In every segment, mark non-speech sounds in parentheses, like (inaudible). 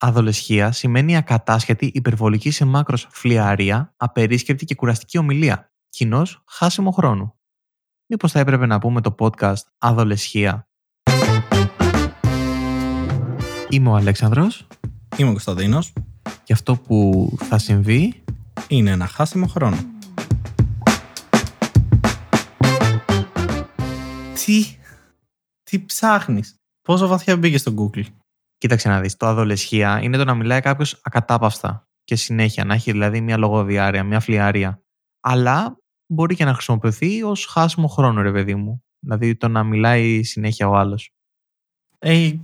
Αδολεσχία σημαίνει ακατάσχετη, υπερβολική σε μάκρος φλιαρία, απερίσκεπτη και κουραστική ομιλία. Κοινώ χάσιμο χρόνου. Μήπως θα έπρεπε να πούμε το podcast Αδολεσχία. Είμαι ο Αλέξανδρος Είμαι ο Κωνσταντίνος. και αυτό που θα συμβεί Είναι ένα χάσιμο χρόνο. Τι, τι ψάχνεις; Πόσο βαθιά μπήκες στο Google; Κοίταξε να δεις, το αδολεσχία είναι το να μιλάει κάποιος ακατάπαυστα και συνέχεια, να έχει δηλαδή μια λογοδιάρεια, μια φλιαρία. Αλλά μπορεί και να χρησιμοποιηθεί ως χάσιμο χρόνο, ρε παιδί μου. Δηλαδή το να μιλάει συνέχεια ο άλλος. Ε, ε,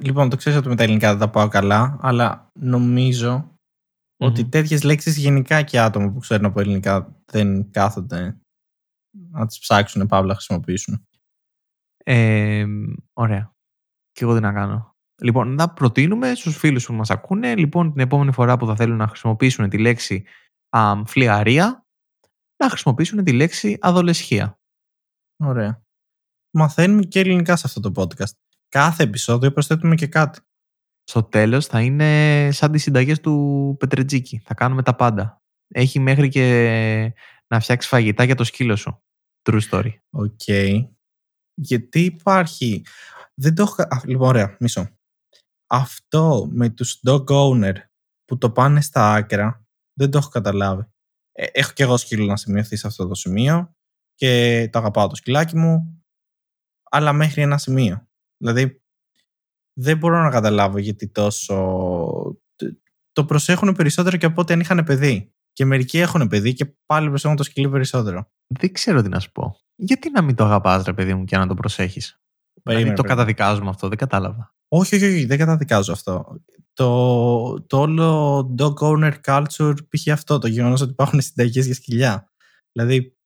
λοιπόν, το ξέρεις ότι με τα ελληνικά δεν τα πάω καλά, αλλά νομίζω ότι τέτοιες λέξεις γενικά και άτομα που ξέρουν από ελληνικά δεν κάθονται να τις ψάξουν, παύλα να χρησιμοποιήσουν. Ε, ωραία. Και εγώ τι να κάνω. Λοιπόν, να προτείνουμε στους φίλους που μας ακούνε, λοιπόν, την επόμενη φορά που θα θέλουν να χρησιμοποιήσουν τη λέξη α, φλιαρία, να χρησιμοποιήσουν τη λέξη αδολεσχία. Ωραία. Μαθαίνουμε και ελληνικά σε αυτό το podcast. Κάθε επεισόδιο προσθέτουμε και κάτι. Στο τέλος θα είναι σαν τις συνταγές του Πετρετζίκη. Θα κάνουμε τα πάντα. Έχει μέχρι και να φτιάξει φαγητά για το σκύλο σου. True story. Οκ. Γιατί υπάρχει... Δεν το έχω... κα- α, Λοιπόν, ωραία, μισό. Αυτό με τους dog owner που το πάνε στα άκρα, δεν το έχω καταλάβει. Ε, έχω και εγώ σκύλο να σημειωθεί σε αυτό το σημείο και το αγαπάω το σκυλάκι μου, αλλά μέχρι ένα σημείο. Δηλαδή, δεν μπορώ να καταλάβω γιατί τόσο... Το προσέχουν περισσότερο και από ό,τι αν είχαν παιδί. Και μερικοί έχουν παιδί και πάλι προσέχουν το σκυλί περισσότερο. Δεν ξέρω τι να σου πω. Γιατί να μην το αγαπάς ρε παιδί μου και να το προσέχεις; Δηλαδή Περίμενε, το περίμενε. καταδικάζουμε αυτό, δεν κατάλαβα. Όχι, όχι, όχι, δεν καταδικάζω αυτό. Το, το όλο dog owner culture π.χ. αυτό, το γεγονός ότι υπάρχουν συνταγές για σκυλιά. Δηλαδή,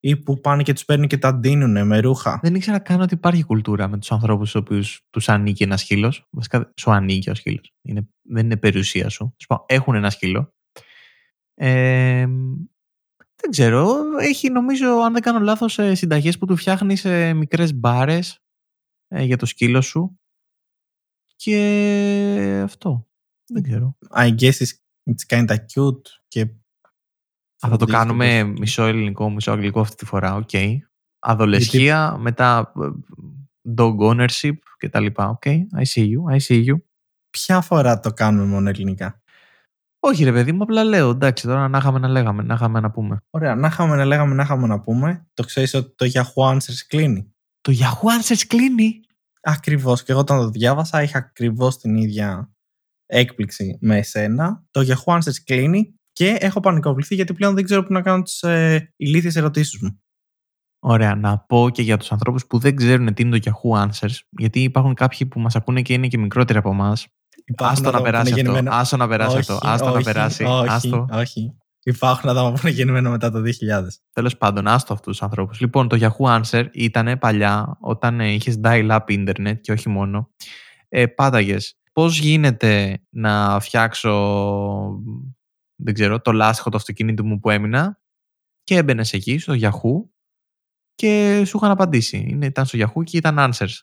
ή που πάνε και τους παίρνουν και τα ντύνουνε με ρούχα. Δεν ήξερα καν ότι υπάρχει κουλτούρα με τους ανθρώπους στους οποίους τους ανήκει ένα σκύλος. Βασικά σου ανήκει ο σκύλος. Είναι, δεν είναι περιουσία σου. Τους πω, έχουν ένα σκύλο. Ε, δεν ξέρω. Έχει νομίζω, αν δεν κάνω λάθος, ε, συνταγές που του φτιάχνεις σε μικρές μπάρες ε, για το σκύλο σου. Και αυτό. Δεν ξέρω. I guess it's, it's kinda cute και Α, θα το φροντίζει κάνουμε το- μισό ελληνικό, μισό αγγλικό αυτή τη φορά. Οκ. Αδολεσχία, μετά ε, dog ownership και τα λοιπά. Οκ. I see you, I see you. Ποια φορά το κάνουμε μόνο ελληνικά; Όχι ρε παιδί μου, απλά λέω. Εντάξει, τώρα να είχαμε να λέγαμε, να είχαμε να πούμε. Ωραία, να είχαμε να λέγαμε, να είχαμε να πούμε. Το ξέρεις ότι το Yahoo Answers κλείνει. Το Yahoo Answers κλείνει. Ακριβώς. Και εγώ όταν το διάβασα είχα ακριβώς την ίδια έκπληξη με εσένα. Το Yahoo Answers κλείνει και έχω πανικοβληθεί γιατί πλέον δεν ξέρω πού να κάνω τις ε, ηλίθιες ερωτήσεις μου. Ωραία, να πω και για τους ανθρώπους που δεν ξέρουν τι είναι το Yahoo Answers, γιατί υπάρχουν κάποιοι που μας ακούνε και είναι και μικρότεροι από εμάς. Υπάρχουν Άστο να άτομα που περάσει είναι αυτό. γεννημένα- Άστο να περάσει Όχι, αυτό. Άστο να όχι, περάσει. Όχι, Άστο. όχι. Υπάρχουν άτομα που είναι γεννημένα μετά το 2000. Τέλος πάντων, άστο αυτούς τους ανθρώπους. Λοιπόν, το Yahoo Answer ήταν παλιά, όταν ε, είχες dial-up internet και όχι μόνο. Ε, Πάταγες. Πώς γίνεται να φτιάξω, δεν ξέρω, το λάστιχο του αυτοκίνητου μου που έμεινα και έμπαινες εκεί στο Yahoo και σου είχαν απαντήσει. Είναι, ήταν στο Yahoo και ήταν answers.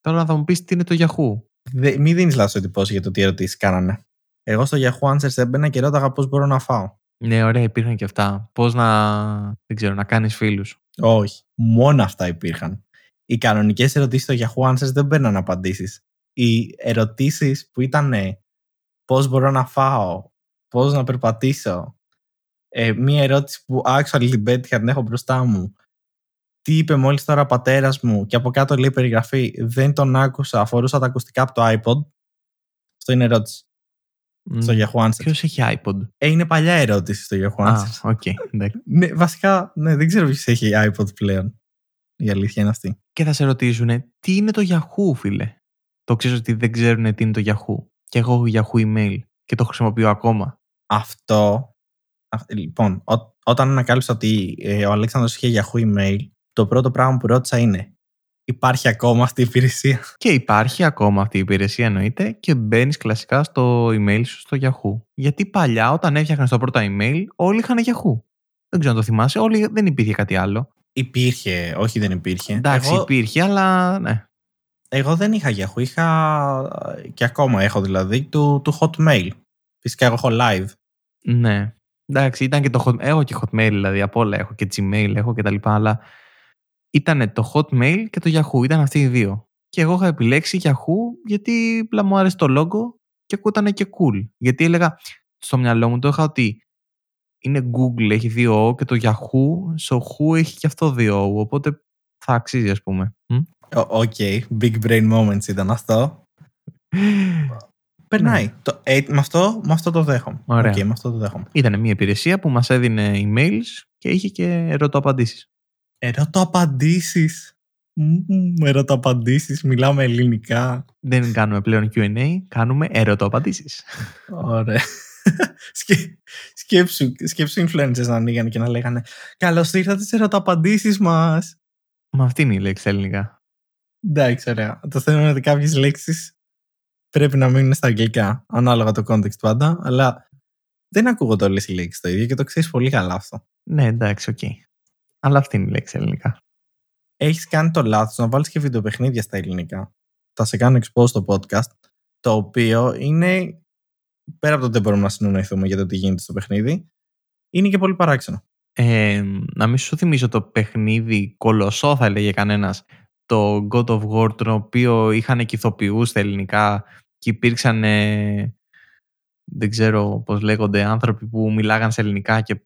Τώρα θα μου πεις τι είναι το Yahoo. Δε, μην δίνεις λάθος εντυπώσει για το τι ερωτήσεις κάνανε. Εγώ στο Yahoo Answers έμπαινα και ρώταγα πώς μπορώ να φάω. Ναι, ωραία, υπήρχαν και αυτά. Πώς να, δεν ξέρω, να κάνεις φίλους. Όχι. Μόνο αυτά υπήρχαν. Οι κανονικές ερωτήσεις στο Yahoo Answers δεν παίρναν απαντήσεις. Οι ερωτήσεις που ήταν πώς μπορώ να φάω, πώς να περπατήσω. Ε, μία ερώτηση που actually την πέτυχα, την έχω μπροστά μου. Τι είπε μόλις τώρα ο πατέρας μου, και από κάτω λέει περιγραφή. Δεν τον άκουσα, φορούσα τα ακουστικά από το iPod. Αυτό είναι ερώτηση. Στο Yahoo Answers. Ποιος έχει iPod; Ε, είναι παλιά ερώτηση στο Yahoo Α, Answers. OK, εντάξει. Ναι, βασικά, ναι, δεν ξέρω ποιος έχει iPod πλέον. Η αλήθεια είναι αυτή. και θα σε ρωτήσουν τι είναι το Yahoo, φίλε; Το ξέρεις ότι δεν ξέρουν τι είναι το Yahoo; Και εγώ έχω Yahoo email και το χρησιμοποιώ ακόμα. Αυτό. αυ- Λοιπόν, ό- όταν ανακάλυψα ότι ε, ο Αλέξανδρος είχε Yahoo email, το πρώτο πράγμα που ρώτησα είναι Υπάρχει ακόμα αυτή η υπηρεσία. Και υπάρχει ακόμα αυτή η υπηρεσία εννοείται και μπαίνεις κλασικά στο email σου στο Yahoo. Γιατί παλιά όταν έφτιαχνες το πρώτο email όλοι είχαν Yahoo. Δεν ξέρω αν το θυμάσαι, όλοι δεν υπήρχε κάτι άλλο. Υπήρχε, όχι δεν υπήρχε. Εντάξει, Εγώ, υπήρχε, αλλά ναι. Εγώ δεν είχα Yahoo, είχα και ακόμα έχω δηλαδή του, του Hotmail. Φυσικά εγώ έχω live. Ναι. Εντάξει, ήταν και το Hotmail. Έχω και Hotmail δηλαδή, από όλα έχω και Gmail έχω και τα λοιπά, αλλά ήταν το Hotmail και το Yahoo, ήταν αυτοί οι δύο. Και εγώ είχα επιλέξει Yahoo γιατί απλά μου άρεσε το logo και ακούτανε και cool. Γιατί έλεγα στο μυαλό μου το είχα ότι είναι Google, έχει δύο O και το Yahoo, στο Who έχει και αυτό δύο O, οπότε θα αξίζει ας πούμε. OK, okay. big brain moments ήταν αυτό. (laughs) Περνάει. Ναι. Το, ε, με, αυτό, με αυτό το δέχομαι. Ωραία. Okay, με αυτό το δέχομαι. Ήταν μια υπηρεσία που μας έδινε emails και είχε και ερωτοαπαντήσεις. Ερωτοαπαντήσεις. Ερωτοαπαντήσεις, μιλάμε ελληνικά. Δεν κάνουμε πλέον Q&A, κάνουμε ερωτοαπαντήσεις. Ωραία. σκέψου, σκέψου influencers να ανοίγανε και να λέγανε Καλώς ήρθατε σε ερωταπαντήσεις μας. Μα αυτή είναι η λέξη ελληνικά. Εντάξει, ωραία. Το θέμα είναι ότι κάποιες λέξεις πρέπει να μείνουν στα αγγλικά, ανάλογα το context πάντα, αλλά δεν ακούγονται όλες οι λέξεις το ίδιο και το ξέρεις πολύ καλά αυτό. Ναι, εντάξει, OK. Okay. Αλλά αυτή είναι η λέξη ελληνικά. Έχεις κάνει το λάθος να βάλεις και βιντεοπαιχνίδια στα ελληνικά. Θα σε κάνω expose στο podcast, το οποίο είναι πέρα από το ότι δεν μπορούμε να συνονοηθούμε για το τι γίνεται στο παιχνίδι, είναι και πολύ παράξενο. Ε, να μην σου θυμίσω το παιχνίδι κολοσσό θα έλεγε κανένας το God of War το οποίο είχαν και στα ελληνικά και υπήρξαν δεν ξέρω πώς λέγονται άνθρωποι που μιλάγαν σε ελληνικά και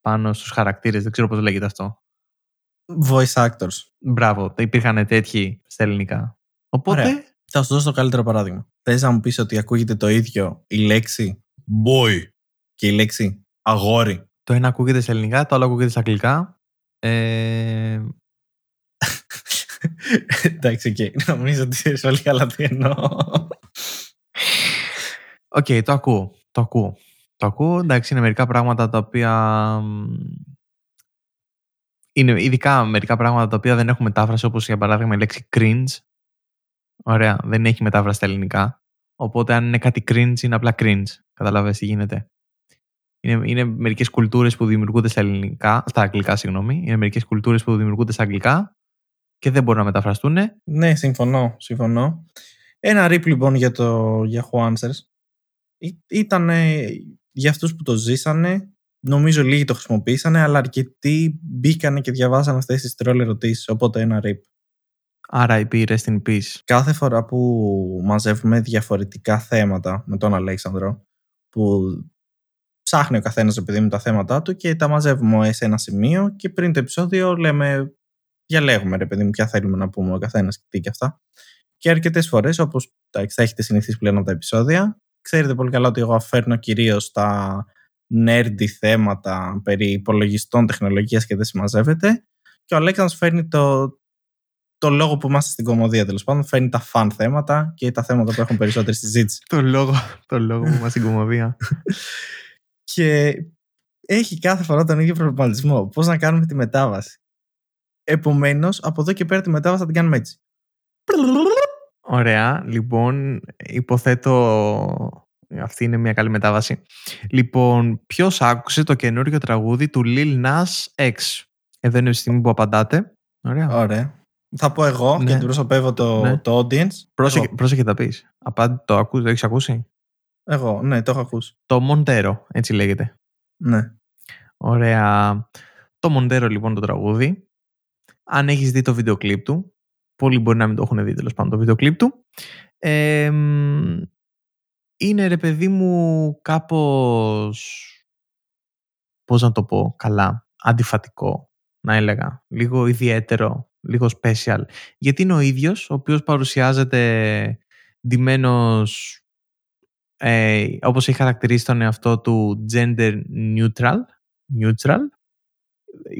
πάνω στους χαρακτήρες δεν ξέρω πώς λέγεται αυτό Voice actors Μπράβο, υπήρχαν τέτοιοι στα ελληνικά Οπότε θα σου δώσω το καλύτερο παράδειγμα. Θες να μου πεις ότι ακούγεται το ίδιο η λέξη boy και η λέξη αγόρι; Το ένα ακούγεται σε ελληνικά, το άλλο ακούγεται σε αγγλικά. Ε... Εντάξει, okay. νομίζω ότι ξέρει πολύ καλά τι εννοώ. OK, okay, το ακούω. Το ακούω. Το ακούω. Εντάξει, είναι μερικά πράγματα τα οποία. Είναι ειδικά μερικά πράγματα τα οποία δεν έχουν μετάφραση, όπως για παράδειγμα η λέξη cringe, Ωραία. Δεν έχει μετάφραση στα ελληνικά. Οπότε αν είναι κάτι cringe, είναι απλά cringe. Καταλαβαίνετε τι γίνεται. Είναι, είναι μερικές κουλτούρες που δημιουργούνται στα ελληνικά, στα αγγλικά, συγγνώμη. Είναι μερικές κουλτούρες που δημιουργούνται στα αγγλικά και δεν μπορούν να μεταφραστούν. Ναι, συμφωνώ. συμφωνώ. Ένα rip λοιπόν για το Yahoo Answers. Ήταν για αυτούς που το ζήσανε, νομίζω λίγοι το χρησιμοποίησανε, αλλά αρκετοί μπήκανε και διαβάσανε αυτές τις τρόλ ερωτήσεις, οπότε ένα rip. RIP, rest in peace. Κάθε φορά που μαζεύουμε διαφορετικά θέματα με τον Αλέξανδρο, που ψάχνει ο καθένας επειδή με τα θέματα του και τα μαζεύουμε σε ένα σημείο και πριν το επεισόδιο λέμε, διαλέγουμε ρε παιδί μου ποια θέλουμε να πούμε ο καθένας και τι και αυτά. Και αρκετές φορές, όπως θα έχετε συνηθίσει πλέον από τα επεισόδια, ξέρετε πολύ καλά ότι εγώ φέρνω κυρίως τα nerdy θέματα περί υπολογιστών τεχνολογίας και δεν συμμαζεύεται και ο Αλέξανδρος φέρνει το, το λόγο που είμαστε στην κομμωδία τέλος πάντων φέρνει τα φαν θέματα και τα θέματα που έχουν περισσότερη συζήτηση. το, λόγο, το λόγο που είμαστε στην κομμωδία. (laughs) και έχει κάθε φορά τον ίδιο προβληματισμό. Πώς να κάνουμε τη μετάβαση. Επομένως, από εδώ και πέρα τη μετάβαση θα την κάνουμε έτσι. Ωραία. Λοιπόν, υποθέτω. Αυτή είναι μια καλή μετάβαση. Λοιπόν, ποιος άκουσε το καινούριο τραγούδι του Lil Nas X; Εδώ είναι η στιγμή που απαντάτε. Ωραία. Ωραία. Θα πω εγώ ναι. και προσωπεύω το, ναι. το audience. Πρόσεχε, πρόσεχε τα πεις. Απάντη, το, ακούς, το έχεις ακούσει; Εγώ, ναι, το έχω ακούσει. Το Μοντέρο, έτσι λέγεται. Ναι. Ωραία. Το Μοντέρο λοιπόν το τραγούδι. Αν έχεις δει το βίντεο κλιπ του, πολλοί μπορεί να μην το έχουν δει τέλος πάντων το βίντεο κλιπ του, ε, είναι ρε παιδί μου κάπως, πώς να το πω καλά, αντιφατικό να έλεγα. Λίγο ιδιαίτερο λίγο special. Γιατί είναι ο ίδιος, ο οποίος παρουσιάζεται ντυμένος ε, όπως έχει χαρακτηρίσει τον εαυτό του gender neutral, neutral,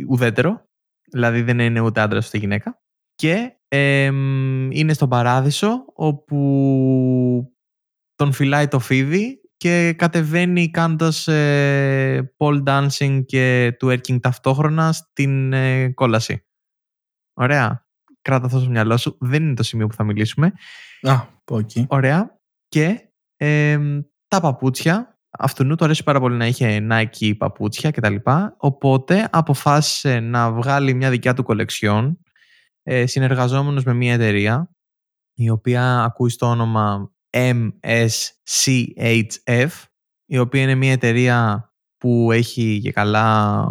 ουδέτερο, δηλαδή δεν είναι ούτε άντρας ούτε γυναίκα και είναι στον παράδεισο όπου τον φυλάει το φίδι και κατεβαίνει κάνοντας ε, pole dancing και twerking ταυτόχρονα στην ε, κόλαση. Ωραία. Κράτα αυτό στο μυαλό σου. Δεν είναι το σημείο που θα μιλήσουμε. Α, πω εκεί. Ωραία. Και τα παπούτσια. Αυτού του αρέσει πάρα πολύ να είχε Nike παπούτσια κτλ. Οπότε αποφάσισε να βγάλει μια δικιά του κολεξιόν ε, συνεργαζόμενος με μια εταιρεία η οποία ακούει στο όνομα MSCHF, η οποία είναι μια εταιρεία που έχει και καλά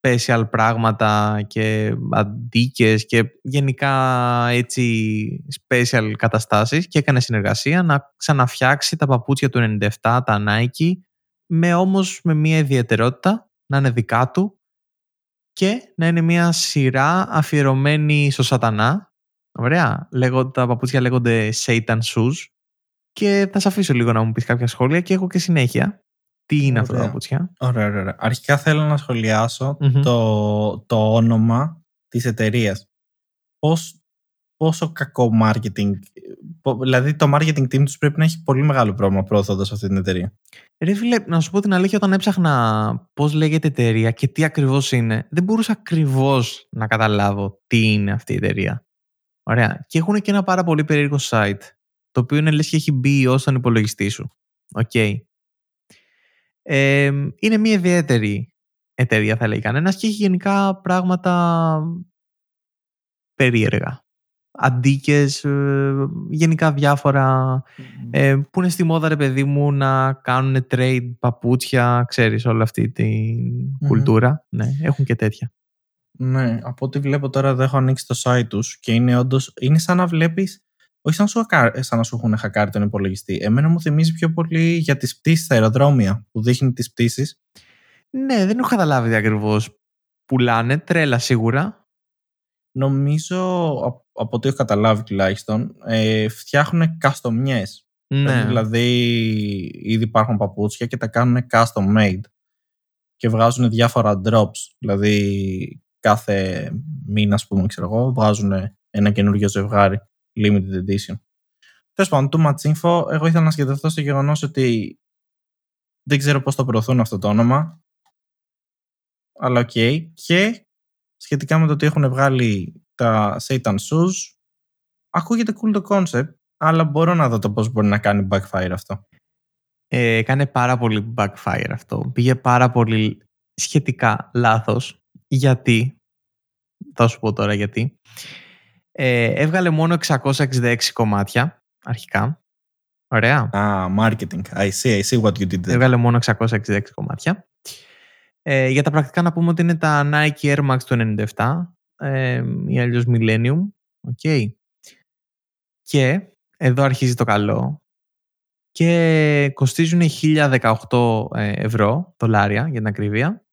special πράγματα και αντίκες και γενικά έτσι special καταστάσεις και έκανε συνεργασία να ξαναφτιάξει τα παπούτσια του 97, τα Nike, με όμως με μια ιδιαιτερότητα να είναι δικά του και να είναι μια σειρά αφιερωμένη στο σατανά. Ωραία. Λέγω, τα παπούτσια λέγονται Satan Shoes και θα σε αφήσω λίγο να μου πεις κάποια σχόλια και έχω και συνέχεια. Τι είναι αυτά τα παπούτσια; Ωραία, ωραία. Αρχικά θέλω να σχολιασω το, το όνομα της εταιρείας. Πώς, πόσο κακό marketing, δηλαδή το marketing team τους πρέπει να έχει πολύ μεγάλο πρόβλημα προωθώντας αυτή την εταιρεία. Ρε φίλε, να σου πω την αλήθεια, όταν έψαχνα πώς λέγεται εταιρεία και τι ακριβώς είναι, δεν μπορούσα ακριβώς να καταλάβω τι είναι αυτή η εταιρεία. Ωραία. Και έχουν και ένα πάρα πολύ περίεργο site, το οποίο είναι λες και έχει μπει ως τον υπολογιστή σου. OK. Okay είναι μια ιδιαίτερη εταιρεία θα λέει κανένας και έχει γενικά πράγματα περίεργα. Αντίκες, ε, γενικά διάφορα ε, που είναι στη μόδα ρε παιδί μου να κάνουν trade παπούτσια, ξέρεις όλη αυτή την κουλτούρα. Ναι, έχουν και τέτοια. Ναι, από ό,τι βλέπω τώρα δεν έχω ανοίξει το site τους και είναι όντως, είναι σαν να βλέπεις όχι σαν, σου, σαν να σου έχουν χακάρει τον υπολογιστή. Εμένα μου θυμίζει πιο πολύ για τις πτήσεις στα αεροδρόμια που δείχνει τις πτήσεις. Ναι, δεν έχω καταλάβει ακριβώς. Πουλάνε τρέλα σίγουρα. Νομίζω, από ό,τι έχω καταλάβει τουλάχιστον, ε, φτιάχνουν καστομιές. Ναι. Δηλαδή, ήδη υπάρχουν παπούτσια και τα κάνουν custom made. Και βγάζουν διάφορα drops. Δηλαδή, κάθε μήνα, ας πούμε, ξέρω εγώ, βγάζουν ένα καινούργιο ζευγάρι limited edition. Τέλος πάντων, too much info. Εγώ ήθελα να σχεδιαστώ στο γεγονός ότι δεν ξέρω πώς το προωθούν αυτό το όνομα. Αλλά OK. Okay. Και σχετικά με το ότι έχουν βγάλει τα Satan Shoes, ακούγεται cool το concept, αλλά μπορώ να δω το πώς μπορεί να κάνει backfire αυτό. Ε, έκανε πάρα πολύ backfire αυτό. Πήγε πάρα πολύ σχετικά λάθος. Γιατί, θα σου πω τώρα γιατί. Ε, έβγαλε μόνο 666 κομμάτια αρχικά. Ωραία. Ah, marketing. I see, I see what you did there. Έβγαλε μόνο 666 κομμάτια. Ε, για τα πρακτικά να πούμε ότι είναι τα Nike Air Max του 97 ε, ή αλλιώς Millennium. Okay. Και εδώ αρχίζει το καλό. Και κοστίζουν 1018 ε, ευρώ, δολάρια για την ακρίβεια.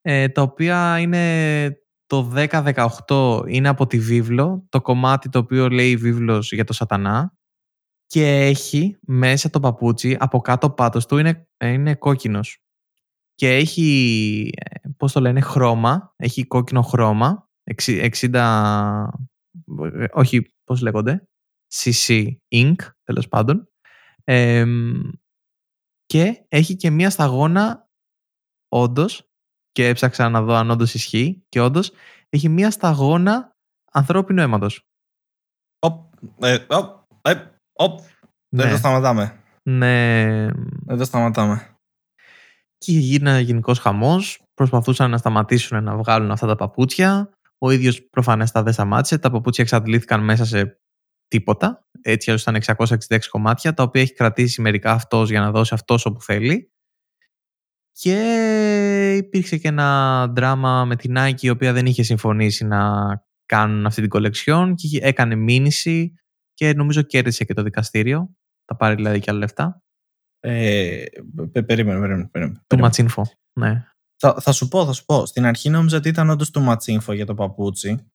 Ε, τα οποία είναι το 10-18 είναι από τη βίβλο, το κομμάτι το οποίο λέει βίβλος για το σατανά και έχει μέσα το παπούτσι, από κάτω πάτος του είναι, είναι κόκκινος. Και έχει, ε, πώς το λένε, χρώμα, έχει κόκκινο χρώμα, 60, ε, όχι, πώς λέγονται, CC Ink, τέλος πάντων. και έχει και μία σταγόνα, όντως, και έψαξα να δω αν όντως ισχύει και όντως έχει μία σταγόνα ανθρώπινου αίματος. Οπ, ε, οπ, ε, οπ. Ναι. Εδώ σταματάμε. Ναι. Εδώ σταματάμε. Και γίνανε γενικός χαμός. Προσπαθούσαν να σταματήσουν να βγάλουν αυτά τα παπούτσια. Ο ίδιος προφανέστα δεν σταμάτησε. Τα παπούτσια εξαντλήθηκαν μέσα σε τίποτα. Έτσι, ήταν 666 κομμάτια, τα οποία έχει κρατήσει μερικά αυτός για να δώσει αυτός όπου θέλει. Και υπήρξε και ένα δράμα με την Nike η οποία δεν είχε συμφωνήσει να κάνουν αυτή την κολεξιόν και έκανε μήνυση και νομίζω κέρδισε και το δικαστήριο. Θα πάρει δηλαδή και άλλα λεφτά. Ε, περίμενε, περίμενε. περίμενε. Του Ματσίνφο, ναι. Θα, θα σου πω, θα σου πω. Στην αρχή νόμιζα ότι ήταν όντως του Ματσίνφο για το παπούτσι.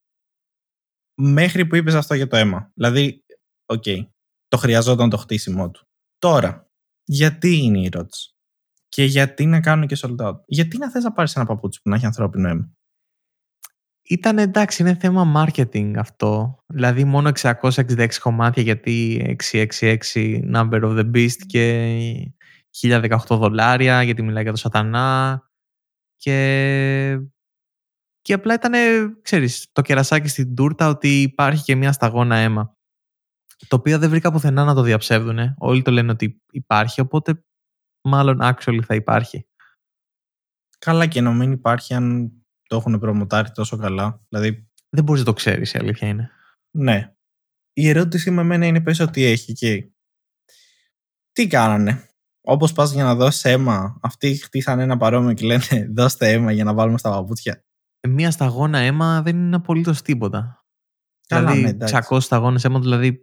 Μέχρι που είπες αυτό για το αίμα. Δηλαδή, οκ. Okay, το χρειαζόταν το χτίσιμό του. Τώρα, γιατί είναι η ερώτηση; Και γιατί να κάνουν και sold out; Γιατί να θες να πάρεις ένα παπούτσι που να έχει ανθρώπινο αίμα; Ήταν εντάξει, είναι θέμα marketing αυτό. Δηλαδή μόνο 666 κομμάτια γιατί 666 number of the beast και 1018 δολάρια γιατί μιλάει για το σατανά και, και απλά ήταν, ξέρεις, το κερασάκι στην τούρτα ότι υπάρχει και μια σταγόνα αίμα. Το οποίο δεν βρήκα πουθενά να το διαψεύδουν. Όλοι το λένε ότι υπάρχει, οπότε μάλλον actually θα υπάρχει. Καλά και να μην υπάρχει αν το έχουν προμοτάρει τόσο καλά. Δηλαδή... Δεν μπορείς να το ξέρεις, η αλήθεια είναι. Ναι. η ερώτηση με μένα είναι πες ότι έχει εκεί. Τι κάνανε. Όπως πας για να δώσεις αίμα, αυτοί χτίσανε ένα παρόμοιο και λένε δώστε αίμα για να βάλουμε στα παπούτσια. Ε, Μία σταγόνα αίμα δεν είναι απολύτως τίποτα. Καλά, δηλαδή, ναι, εντάξει. 600 σταγόνες αίμα, δηλαδή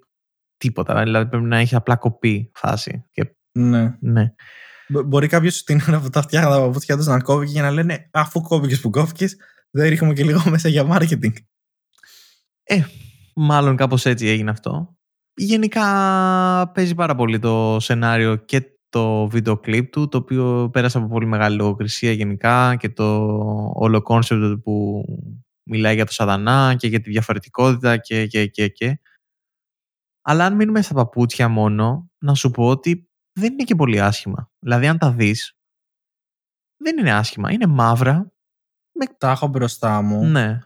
τίποτα. Δηλαδή πρέπει να έχει απλά κοπεί φάση. Και, Ναι. ναι. Μπο- Μπορεί κάποιος την ώρα που τα φτιάχνει τα παπούτσια τους να κόβει και να λένε Αφού κόβηκε που κόβηκε, δεν ρίχνουμε και λίγο μέσα για marketing. Μάλλον κάπως έτσι έγινε αυτό. Γενικά παίζει πάρα πολύ το σενάριο και το βίντεο κλιπ του, το οποίο πέρασε από πολύ μεγάλη λογοκρισία γενικά και το όλο concept που μιλάει για το σατανά και για τη διαφορετικότητα και, και, και, και. Αλλά αν μείνουμε στα παπούτσια μόνο, να σου πω ότι δεν είναι και πολύ άσχημα. Δηλαδή αν τα δεις, δεν είναι άσχημα. Είναι μαύρα. Τα έχω μπροστά μου. Ναι.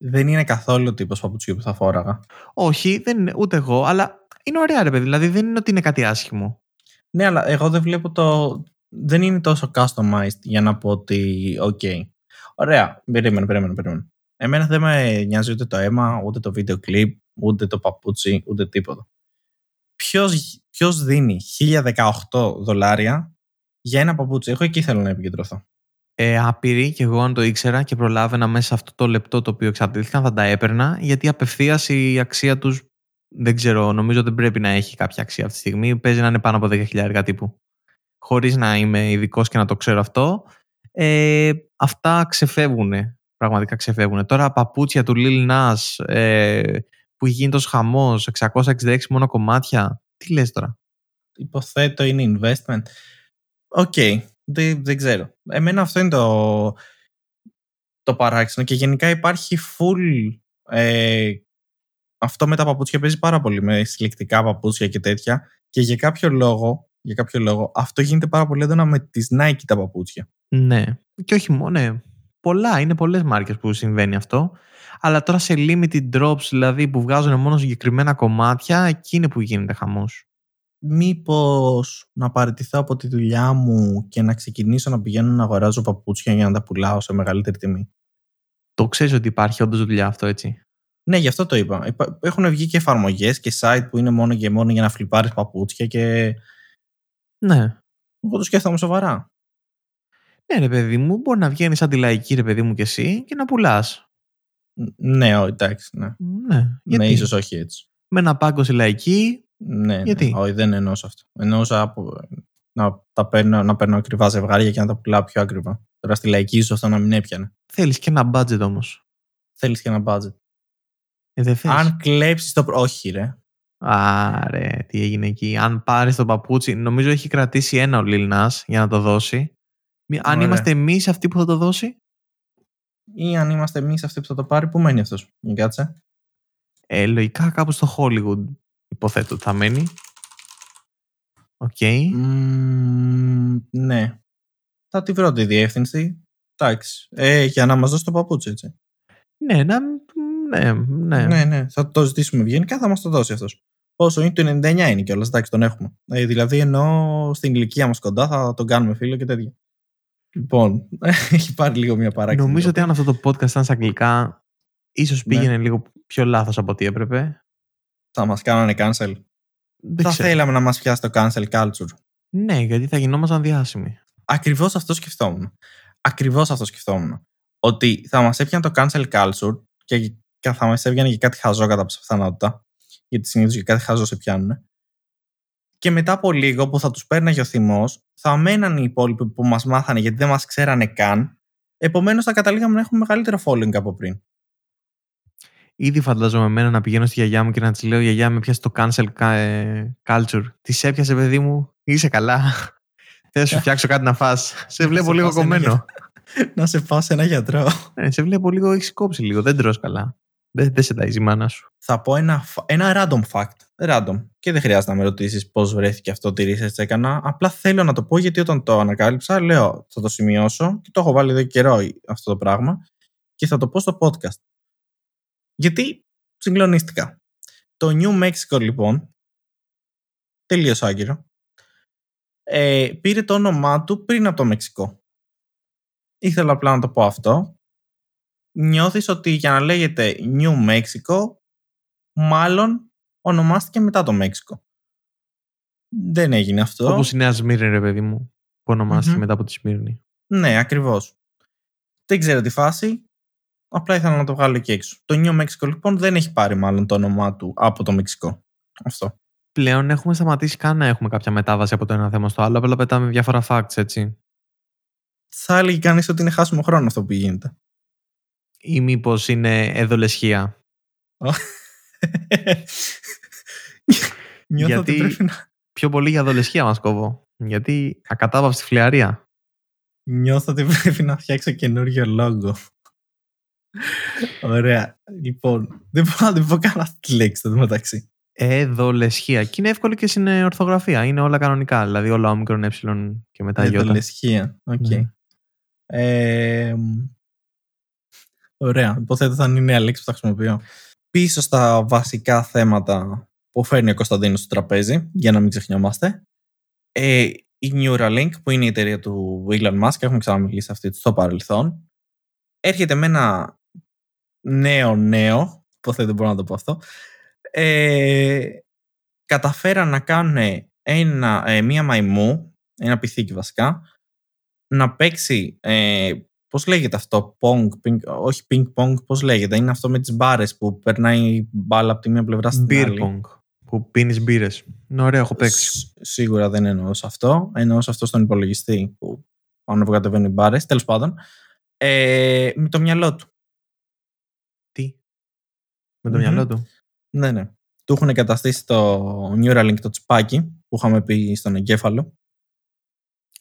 Δεν είναι καθόλου ο τύπος παπουτσιού που θα φόραγα. Όχι, δεν είναι ούτε εγώ, αλλά είναι ωραία ρε παιδί. Δηλαδή δεν είναι ότι είναι κάτι άσχημο. Ναι, αλλά εγώ δεν βλέπω το. Δεν είναι τόσο customized για να πω ότι. Οκ. Ωραία. Περίμενε, περίμενε, περίμενε. Εμένα δεν με νοιάζει ούτε το αίμα, ούτε το βίντεο κλιπ, ούτε το παπούτσι, ούτε τίποτα. Ποιος, ποιος δίνει 1018 δολάρια για ένα παπούτσι; Εγώ εκεί θέλω να επικεντρωθώ. Ε, άπειροι και εγώ αν το ήξερα και προλάβαινα μέσα σε αυτό το λεπτό το οποίο εξαρτήθηκαν θα τα έπαιρνα γιατί απευθείας η αξία τους δεν ξέρω, νομίζω δεν πρέπει να έχει κάποια αξία αυτή τη στιγμή. Παίζει να είναι πάνω από 10.000 τύπου. Χωρίς να είμαι ειδικός και να το ξέρω αυτό. Ε, αυτά ξεφεύγουν. Πραγματικά ξεφεύγουν. Τώρα παπούτσια του Lil Nas ε, που έχει γίνει τόσο χαμός, 666 μόνο κομμάτια. Τι λες τώρα; Υποθέτω είναι investment. OK. Δεν, δεν ξέρω. Εμένα αυτό είναι το, το παράξενο και γενικά υπάρχει full ε, αυτό με τα παπούτσια παίζει πάρα πολύ με συλλεκτικά παπούτσια και τέτοια και για κάποιο λόγο, για κάποιο λόγο αυτό γίνεται πάρα πολύ έντονα με τις Nike τα παπούτσια. Ναι. Και όχι μόνο. Ναι. Πολλά. Είναι πολλές μάρκες που συμβαίνει αυτό. Αλλά τώρα σε limited drops, δηλαδή που βγάζουν μόνο συγκεκριμένα κομμάτια, εκεί είναι που γίνεται χαμός. Μήπως να παραιτηθώ από τη δουλειά μου και να ξεκινήσω να πηγαίνω να αγοράζω παπούτσια για να τα πουλάω σε μεγαλύτερη τιμή; Το ξέρεις ότι υπάρχει όντως δουλειά αυτό έτσι; Ναι, γι' αυτό το είπα. Υπά- Έχουν βγει και εφαρμογές και site που είναι μόνο και μόνο για να φλιπάρεις παπούτσια και Ναι. εγώ το σκέφτομαι σοβαρά. Ναι, ρε παιδί μου, μπορεί να βγαίνει σαν τη λαϊκή, ρε παιδί μου, και εσύ και να πουλάς. Ν- Ναι, ω, εντάξει, ναι. Ναι. Γιατί; Ναι, ίσως όχι έτσι. Με ένα πάγκο στη λαϊκή. Ναι, Γιατί; ναι. όχι, δεν εννοούσα αυτό. Εννοούσα από, να, τα παίρνω, να παίρνω ακριβά ζευγάρια και να τα πουλάω πιο ακριβά. Τώρα στη λαϊκή ίσως αυτό να μην έπιανε. Θέλεις και ένα budget όμως. Θέλεις και ένα budget. Ε, δεν θες; Αν κλέψεις το. προ- Όχι, ρε. Άρε, τι έγινε εκεί. Αν πάρεις το παπούτσι, νομίζω έχει κρατήσει ένα ο Lil Nas για να το δώσει. Μη- Αν Ωραία. είμαστε εμείς αυτοί που θα το δώσει; Ή αν είμαστε εμείς αυτοί που θα το πάρει, πού μένει αυτός; Για κάτσε. Ε, λογικά κάπου στο Hollywood υποθέτω ότι θα μένει. Οκ. Μμμ, ναι. Θα τη βρω τη διεύθυνση. Εντάξει. Ε, για να μας δώσει το παπούτσι, έτσι. Ναι, να, ναι, ναι. Ναι, ναι. Θα το ζητήσουμε ευγενικά, θα μας το δώσει αυτός. Πόσο είναι, το 99 είναι κιόλας. Εντάξει, τον έχουμε. Ε, δηλαδή, ενώ στην ηλικία μας κοντά θα τον κάνουμε φίλο και τέτοια. Λοιπόν, (laughs) έχει πάρει λίγο μια παράξη. Νομίζω ότι αν αυτό το podcast ήταν στα αγγλικά, ίσως Ναι. πήγαινε λίγο πιο λάθος από ό,τι έπρεπε. θα μας κάνανε cancel. Δεν θα ξέρω. θέλαμε να μας πιάσει το cancel culture. Ναι, γιατί θα γινόμασταν διάσημοι. Ακριβώς αυτό σκεφτόμουν. Ακριβώς αυτό σκεφτόμουν. Ότι θα μας έπιανε το cancel culture και θα μας έβγαινε και κάτι χαζό κατά πάσα πιθανότητα. Γιατί συνήθως και κάτι χαζό σε πιάνουν. Και μετά από λίγο που θα τους παίρναγε ο θυμός, θα μέναν οι υπόλοιποι που μας μάθανε γιατί δεν μας ξέρανε καν. Επομένως θα καταλήγαμε να έχουμε μεγαλύτερο following από πριν. Ήδη φαντάζομαι εμένα να πηγαίνω στη γιαγιά μου και να της λέω: Γιαγιά, με πιάσεις το cancel ca- ε, culture. Τις έπιασε, παιδί μου, είσαι καλά. (laughs) Θες να σου φτιάξω κάτι να φας. Σε βλέπω σε λίγο πάω σε ένα κομμένο. (laughs) να σε πάω σε ένα γιατρό. Ναι, σε βλέπω λίγο, έχεις κόψει λίγο. Δεν τρως καλά. Δεν, δεν σε ταΐζει η μάνα σου. θα πω ένα, φα- ένα random fact. Random. Και δεν χρειάζεται να με ρωτήσεις πώς βρέθηκε αυτό, τι research έκανα. Απλά θέλω να το πω γιατί όταν το ανακάλυψα, λέω θα το σημειώσω και το έχω βάλει εδώ και καιρό αυτό το πράγμα και θα το πω στο podcast. Γιατί συγκλονίστηκα. Το New Mexico λοιπόν, τελείως άγκυρο, ε, πήρε το όνομά του πριν από το Μεξικό. Ήθελα απλά να το πω αυτό. Νιώθεις ότι για να λέγεται New Mexico, μάλλον ονομάστηκε μετά το Μέξικο. Δεν έγινε αυτό. Όπως η Νέα Σμύρνη, ρε παιδί μου, που ονομάστηκε μετά από τη Σμύρνη. Ναι, ακριβώς. Δεν ξέρω τη φάση. Απλά ήθελα να το βγάλω εκεί έξω. Το Νέο Μέξικο λοιπόν δεν έχει πάρει μάλλον το όνομά του από το Μεξικό. Αυτό. Πλέον έχουμε σταματήσει καν να έχουμε κάποια μετάβαση από το ένα θέμα στο άλλο, απλά πετάμε διάφορα facts, έτσι. Θα έλεγε κανείς ότι είναι χάσιμο χρόνο αυτό που γίνεται. Ή μήπως είναι εδολεσχία; (laughs) Νιώθω Γιατί ότι πρέπει να... πιο πολύ για δολεσχία μας κόβω. Γιατί ακατάπαυστη φλιαρία. Νιώθω ότι πρέπει να φτιάξω καινούριο λόγο. Ωραία. Λοιπόν, δεν μπορώ να την πω καν αυτή τη λέξη εδώ μεταξύ. Αδολεσχία. Και είναι εύκολη και στην ορθογραφία. Είναι όλα κανονικά. Δηλαδή όλα όμικρον, ε και μετά γιώτα. Αδολεσχία. Οκ. Ναι. Ε, ωραία. Υποθέτω θα είναι η νέα λέξη που θα χρησιμοποιώ. Πίσω στα βασικά θέματα που φέρνει ο Κωνσταντίνος στο τραπέζι, για να μην ξεχνιόμαστε. Ε, η Neuralink, που είναι η εταιρεία του Elon Musk, έχουμε ξαναμιλήσει αυτή στο παρελθόν, έρχεται με ένα νέο νέο, υποθέτω μπορώ να το πω αυτό, ε, καταφέραν να κάνουν ένα, ε, μία μαϊμού, ένα πυθίκι βασικά, να παίξει, ε, πώς λέγεται αυτό, pong, ping, όχι ping pong, πώς λέγεται, είναι αυτό με τις μπάρες που περνάει μπάλα από τη μία πλευρά στην Beer άλλη. pong. Που πίνεις μπύρες. Είναι ωραίο, έχω παίξει. Σ- Σίγουρα δεν εννοούσα αυτό. Εννοούσα αυτό στον υπολογιστή που πάνω που κατεβαίνουν οι μπάρες. Τέλος πάντων. Ε, με το μυαλό του. Τι; Με το Μμμ. μυαλό του. Ναι, ναι. Του έχουν εγκαταστήσει το Neuralink το τσπάκι που είχαμε πει στον εγκέφαλο.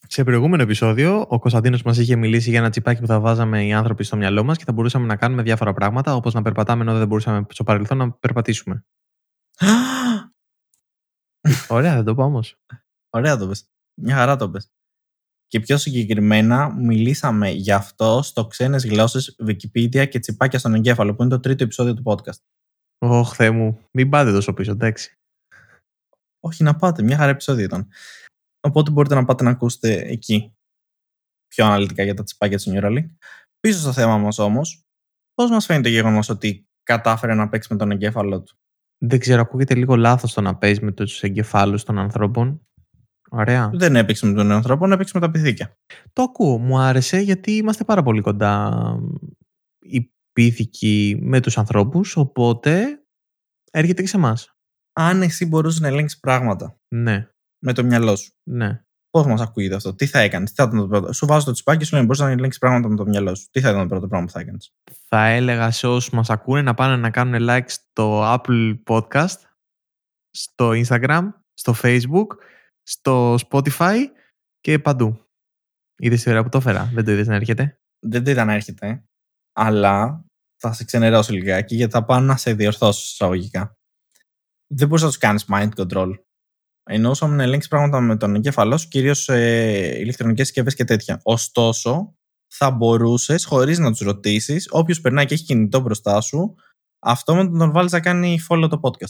Σε προηγούμενο επεισόδιο, ο Κωνσταντίνος μας είχε μιλήσει για ένα τσιπάκι που θα βάζαμε οι άνθρωποι στο μυαλό μας και θα μπορούσαμε να κάνουμε διάφορα πράγματα, όπως να περπατάμε ενώ δεν μπορούσαμε στο παρελθόν να περπατήσουμε. (gasps) Ωραία, δεν το πω όμως. Ωραία το πες. Μια χαρά το πες. Και πιο συγκεκριμένα μιλήσαμε γι' αυτό στο ξένες γλώσσες Wikipedia και τσιπάκια στον εγκέφαλο που είναι το τρίτο επεισόδιο του podcast. Ωχ, Θεέ μου, μην πάτε τόσο πίσω, εντάξει. Όχι να πάτε, μια χαρά επεισόδιο ήταν. Οπότε μπορείτε να πάτε να ακούσετε εκεί πιο αναλυτικά για τα τσιπάκια της Neuralink. Πίσω στο θέμα μας όμως, πώς μας φαίνεται το γεγονός ότι κατάφερε να παίξει με τον εγκέφαλο του; Δεν ξέρω, ακούγεται λίγο λάθος το να παίζεις με τους εγκεφάλους των ανθρώπων. Ωραία. Δεν έπαιξε με τον άνθρωπο, έπαιξε με τα πυθίκια. Το ακούω. Μου άρεσε γιατί είμαστε πάρα πολύ κοντά οι πίθηκοι με τους ανθρώπους, οπότε έρχεται και σε εμάς. Αν εσύ μπορούσες να ελέγξεις πράγματα Ναι, με το μυαλό σου, ναι. πώς μας ακούγεται αυτό, τι θα έκανες, τι θα ήταν το πρώτο; Σου βάζω το τσιπάκι σου λέει μπορείς να ελέγξεις πράγματα με το μυαλό σου. Τι θα ήταν το πρώτο πράγμα που θα έκανες; Θα έλεγα σε όσους μας ακούνε να πάνε να κάνουν like στο Apple Podcast, στο Instagram, στο Facebook, στο Spotify και παντού. Είδες τη ώρα που το έφερα, δεν το είδες να έρχεται; Δεν το είδα να έρχεται, αλλά θα σε ξενερώσω λιγάκι γιατί θα πάω να σε διορθώσω εισαγωγικά. Δεν μπορείς να τους κάνεις mind control. Εννοούσαμε να ελέγξεις πράγματα με τον εγκέφαλό σου, κυρίως ε, ηλεκτρονικές συσκευές και τέτοια. Ωστόσο, θα μπορούσες, χωρίς να τους ρωτήσεις, όποιος περνάει και έχει κινητό μπροστά σου, αυτό με τον βάλεις να κάνει follow το podcast.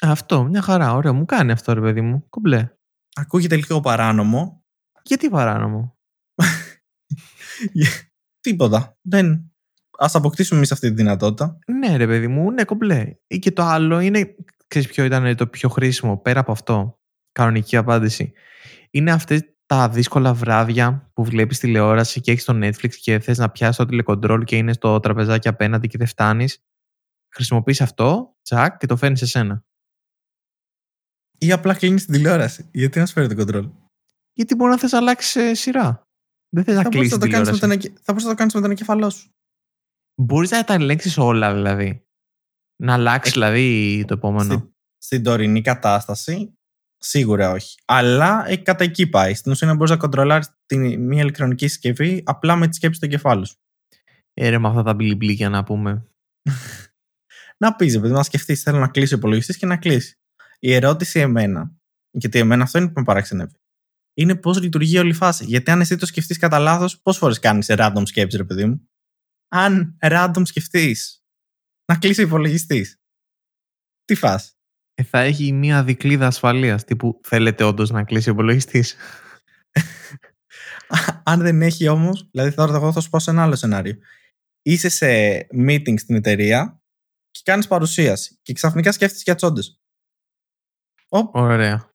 Αυτό, μια χαρά, ωραίο. Μου κάνει αυτό ρε παιδί μου, κομπλέ. Ακούγεται λίγο παράνομο. Γιατί παράνομο; (laughs) Τίποτα. Δεν. Α αποκτήσουμε εμείς αυτή τη δυνατότητα. Ναι, ρε παιδί μου, ναι, κομπλέ. Ή και το άλλο είναι. Ξέρεις ποιο ήταν το πιο χρήσιμο πέρα από αυτό; Κανονική απάντηση. Είναι αυτές τα δύσκολα βράδια που βλέπεις τηλεόραση και έχεις το Netflix και θες να πιάσεις το τηλεκοντρόλ και είναι στο τραπεζάκι απέναντι και δεν φτάνεις. Χρησιμοποιείς αυτό, τσακ, και το φέρνεις σε σένα. Ή απλά κλείνεις την τηλεόραση. Γιατί να σου φέρει το control. Γιατί μπορεί να θες να αλλάξεις ε, σειρά. Δεν θες να Θα μπορούσε κλείσεις να την το κάνεις με τηλεόραση. τον, εκ- θα μπορούσες να το κάνεις με τον εγκέφαλό σου. Μπορείς να τα ελέγξεις όλα δηλαδή. Να αλλάξει Ε, δηλαδή το επόμενο. Στη, στην τωρινή κατάσταση, σίγουρα όχι. Αλλά ε, κατά εκεί πάει. Στην ουσία να μπορείς να κοντρολάρεις μια ηλεκτρονική συσκευή απλά με τη σκέψη του εγκεφάλου σου. Ε, ρε, με αυτά τα μπιλιμπλίκια να πούμε. (laughs) Να πεις, επειδή να σκεφτείς, θέλω να κλείσει ο υπολογιστής και να κλείσει. Η ερώτηση εμένα, γιατί εμένα αυτό είναι που με παραξενεύει, είναι πώς λειτουργεί όλη η φάση. Γιατί αν εσύ το σκεφτείς κατά λάθος, πόσες φορές κάνεις random σκέψη, ρε παιδί μου; Αν random σκεφτείς να κλείσει ο υπολογιστής, τι φας. Ε, θα έχει μία δικλίδα ασφαλείας τύπου θέλετε όντως να κλείσει ο υπολογιστής; (laughs) Αν δεν έχει όμως, δηλαδή τώρα εγώ θα σου πω σε ένα άλλο σενάριο. Είσαι σε meeting στην εταιρεία και κάνεις παρουσίαση και ξαφνικά σκέφτεσαι για τσόντες. Οπ. Ωραία.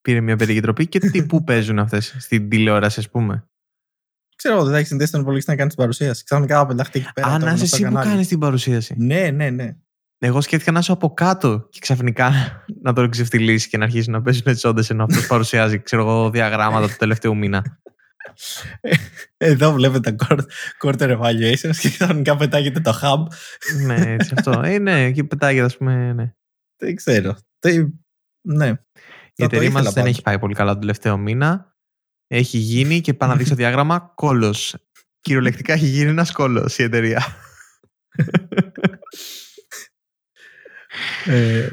Πήρε μια περιγητροπή και τι (laughs) που παίζουν αυτές στην τηλεόραση, ας πούμε; Ξέρω, δεν θα έχεις συνδέσει τον υπολογιστή να κάνει την παρουσίαση. Ξαφνικά πεταχτεί εκεί πέρα. Α, το να είσαι γνωστό εσύ που κανάλι. κάνεις την παρουσίαση. Ναι, ναι, ναι. Εγώ σκέφτηκα να είσαι από κάτω και ξαφνικά να τον ξεφτυλίσει και να αρχίσει να παίζουν τις όντες ενώ αυτός παρουσιάζει, ξέρω εγώ, διαγράμματα του τελευταίου μήνα. Εδώ βλέπετε τα court- quarter evaluations και ξαφνικά πετάγεται το hub. ναι, έτσι αυτό. Ε, ναι, εκεί πετάγεται, ας πούμε. Ναι. Δεν ξέρω. Τι- Ναι. Η Θα το εταιρεία μας ήθελα δεν πάντως. έχει πάει πολύ καλά τον τελευταίο μήνα. Έχει γίνει και πάω να δείξω διάγραμμα κόλος. Κυριολεκτικά έχει γίνει ένας κόλος η εταιρεία. Ε,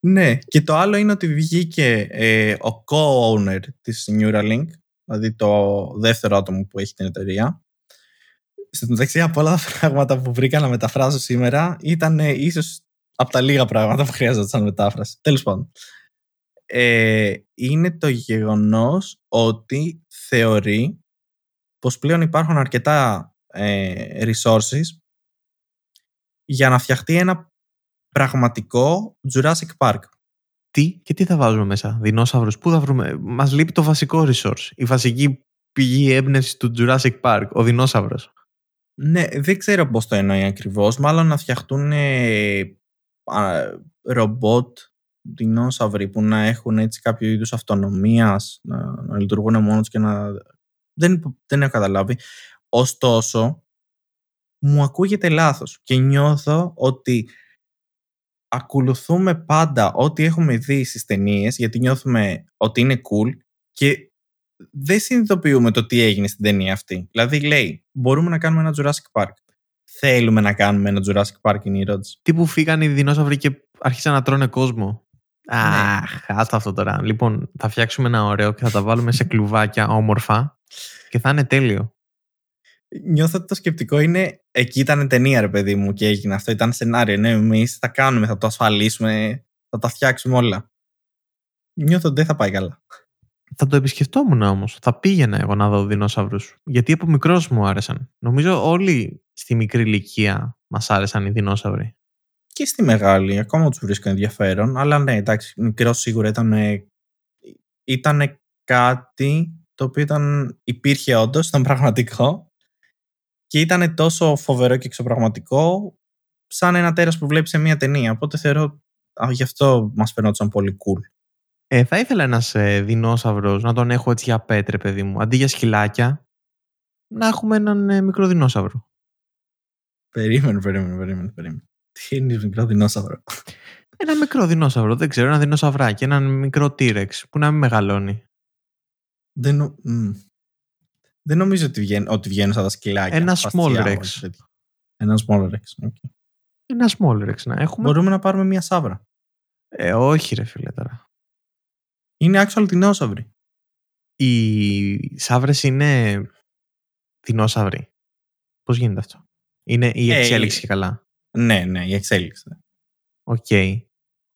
ναι, και το άλλο είναι ότι βγήκε ε, ο co-owner της Neuralink, δηλαδή το δεύτερο άτομο που έχει την εταιρεία. Στην μεταξύ από όλα τα πράγματα που βρήκα να μεταφράσω σήμερα ήταν ε, ίσως από τα λίγα πράγματα που χρειάζονταν μετάφραση. Τέλος πάντων. Ε, είναι το γεγονός ότι θεωρεί πως πλέον υπάρχουν αρκετά ε, resources για να φτιαχτεί ένα πραγματικό Jurassic Park. Τι και τι θα βάζουμε μέσα, δεινόσαυρους, πού θα βρούμε; Μας λείπει το βασικό resource, η βασική πηγή έμπνευσης του Jurassic Park, ο δεινόσαυρος. Ναι, δεν ξέρω πώς το εννοεί ακριβώς. Μάλλον να φτιαχτούν ε, α, ρομπότ δεινόσαυροι που να έχουν έτσι κάποιο είδους αυτονομίας, να, να λειτουργούν μόνος τους και να... Δεν, δεν έχω καταλάβει. Ωστόσο, μου ακούγεται λάθος και νιώθω ότι ακολουθούμε πάντα ό,τι έχουμε δει στις ταινίες, γιατί νιώθουμε ότι είναι cool και δεν συνειδητοποιούμε το τι έγινε στην ταινία αυτή. Δηλαδή λέει, μπορούμε να κάνουμε ένα Jurassic Park. Θέλουμε να κάνουμε ένα Jurassic Park είναι η ερώτηση. Τι που φύγαν οι δεινόσαυροι και άρχισαν να τρώνε κόσμο. Αχ, άστα αυτό τώρα. Λοιπόν, θα φτιάξουμε ένα ωραίο και θα τα βάλουμε σε κλουβάκια όμορφα και θα είναι τέλειο. Νιώθω ότι το σκεπτικό είναι εκεί ήταν ταινία ρε παιδί μου και έγινε αυτό, ήταν σενάριο. Ναι, εμείς θα κάνουμε, θα το ασφαλίσουμε, θα τα φτιάξουμε όλα. Νιώθω ότι δεν θα πάει καλά. Θα το επισκεφτόμουν όμως. Θα πήγαινα εγώ να δω δεινόσαυρους. Γιατί από μικρός μου άρεσαν. Νομίζω όλοι στη μικρή ηλικία μας άρεσαν οι δεινόσαυροι. Και στη μεγάλη, ακόμα τους βρίσκω ενδιαφέρον. Αλλά ναι, εντάξει, μικρός σίγουρα ήταν. Ήταν κάτι το οποίο ήταν, υπήρχε όντως, ήταν πραγματικό και ήταν τόσο φοβερό και εξωπραγματικό σαν ένα τέρας που βλέπεις σε μια ταινία. Οπότε θεωρώ α, γι' αυτό μας φαινόταν πολύ cool. Ε, θα ήθελα ένας ε, δεινόσαυρος να τον έχω έτσι για πέτρε, παιδί μου. Αντί για σκυλάκια, να έχουμε έναν ε, μικρό δεινόσαυρο. Περίμενε, περίμενε, περίμενε. περίμενε. Τι είναι μικρό δεινόσαυρο; Ένα μικρό δεινόσαυρο, δεν ξέρω, ένα δεινόσαυράκι, έναν μικρό T-Rex που να μην μεγαλώνει. Δεν, νο- μ. δεν νομίζω ότι, βγαίνει, ότι βγαίνουν σαν τα σκυλάκια. Ένα, μπα στα, small όχι rex. τέτοιο. Ένα small rex. OK. Ένα small rex να έχουμε. Μπορούμε να πάρουμε μια σάβρα. Ε, όχι, ρε φίλε τώρα. Είναι actual δεινόσαυροι. Οι σαύρες είναι δεινόσαυροι. Πώς γίνεται αυτό; Είναι η Ε, εξέλιξη και καλά. Ναι, ναι, η εξέλιξη. Οκ.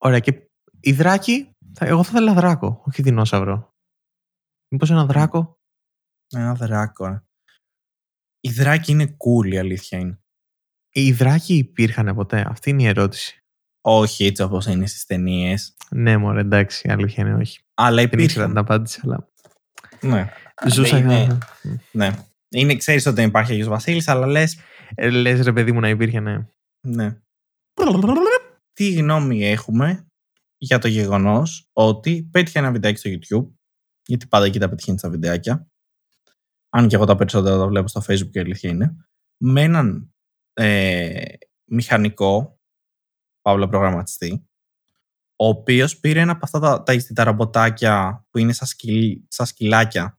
Ωραία και οι δράκοι, θα, εγώ θα ήθελα δράκο, όχι δεινόσαυρο. Μήπως ένα δράκο; Ένα δράκο. ε. Οι δράκοι είναι cool, η αλήθεια είναι. Οι δράκοι υπήρχαν ποτέ; Αυτή είναι η ερώτηση. Όχι έτσι όπως είναι στις ταινίες. Ναι, μωρέ, εντάξει, η αλήθεια είναι όχι. Αλλά Δεν ήξερα υπήρχαν. την απάντηση, αλλά Ναι. ζούσα. είναι- ναι. Είναι, ξέρεις ότι δεν υπάρχει Αγιος Βασίλης, αλλά λες, Ε, λες ρε παιδί μου να υπήρχε, ναι. Ναι. Τι γνώμη έχουμε για το γεγονός ότι πέτυχε ένα βιντεάκι στο YouTube, γιατί πάντα εκεί τα πετυχαίνει τα βιντεάκια, αν και εγώ τα περισσότερα τα βλέπω στο Facebook και η αλήθεια είναι, με έναν ε, μηχανικό, παύλα προγραμματιστή, ο οποίος πήρε ένα από αυτά τα, τα, τα ρομποτάκια που είναι σαν, σκυλ, σαν σκυλάκια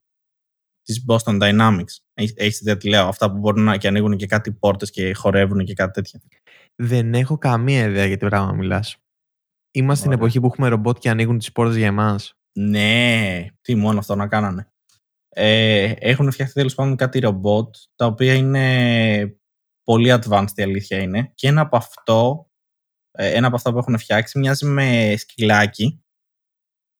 της Boston Dynamics. Έχεις έχεις ιδέα τι λέω, αυτά που μπορούν να και ανοίγουν και κάτι πόρτες και χορεύουν και κάτι τέτοια. Δεν έχω καμία ιδέα για τι πράγμα μιλάς. Είμαστε στην Ωραία. εποχή που έχουμε ρομπότ και ανοίγουν τις πόρτες για εμάς. Ναι, τι μόνο αυτό να κάνανε. Ε, έχουν φτιαχτεί τέλος πάντων κάτι ρομπότ τα οποία είναι πολύ advanced η αλήθεια είναι και ένα από αυτό ε, ένα από αυτά που έχουν φτιάξει μοιάζει με σκυλάκι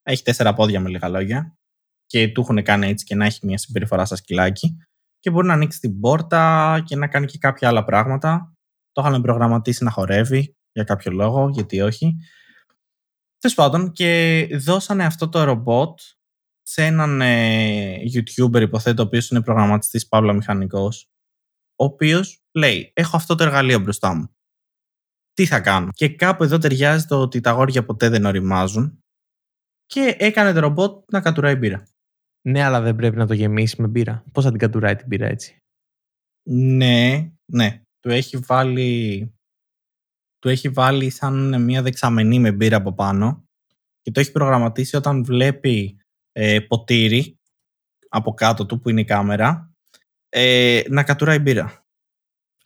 έχει τέσσερα πόδια με λίγα λόγια και του έχουν κάνει έτσι και να έχει μια συμπεριφορά σαν σκυλάκι και μπορεί να ανοίξει την πόρτα και να κάνει και κάποια άλλα πράγματα το είχαν προγραμματίσει να χορεύει για κάποιο λόγο, γιατί όχι Τέλος πάντων, και δώσανε αυτό το ρομπότ σε έναν ε, YouTuber, υποθέτω, ο οποίος είναι προγραμματιστής Παύλα Μηχανικός, ο οποίος λέει: Έχω αυτό το εργαλείο μπροστά μου. Τι θα κάνω; Και κάπου εδώ ταιριάζει το ότι τα αγόρια ποτέ δεν οριμάζουν. Και έκανε το ρομπότ να κατουράει μπύρα. Ναι, αλλά δεν πρέπει να το γεμίσει με μπύρα. Πώς θα την κατουράει την μπύρα έτσι; Ναι, ναι. Του έχει βάλει. Του έχει βάλει σαν μια δεξαμενή με μπύρα από πάνω και το έχει προγραμματίσει όταν βλέπει ε, ποτήρι από κάτω του που είναι η κάμερα ε, να κατουράει μπύρα.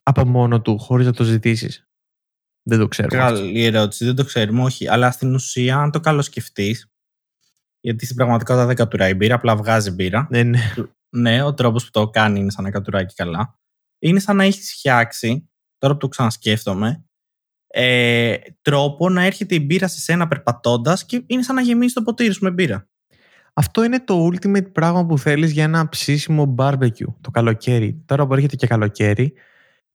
Από μόνο του, χωρίς να το ζητήσεις. Δεν το ξέρουμε. Καλή ερώτηση, δεν το ξέρουμε, όχι. Αλλά στην ουσία, αν το καλώ σκεφτεί, γιατί στην πραγματικότητα δεν κατουράει μπύρα, απλά βγάζει μπύρα. Ναι, ναι. Ναι, ο τρόπος που το κάνει είναι σαν να κατουράει και καλά. Είναι σαν να έχεις φτιάξει, τώρα που το ξανασκέφτομαι, ε, τρόπο να έρχεται η μπύρα σε σένα περπατώντας και είναι σαν να γεμίσει το ποτήρι σου με μπύρα. Αυτό είναι το ultimate πράγμα που θέλεις για ένα ψήσιμο barbecue το καλοκαίρι. Τώρα που έρχεται και καλοκαίρι,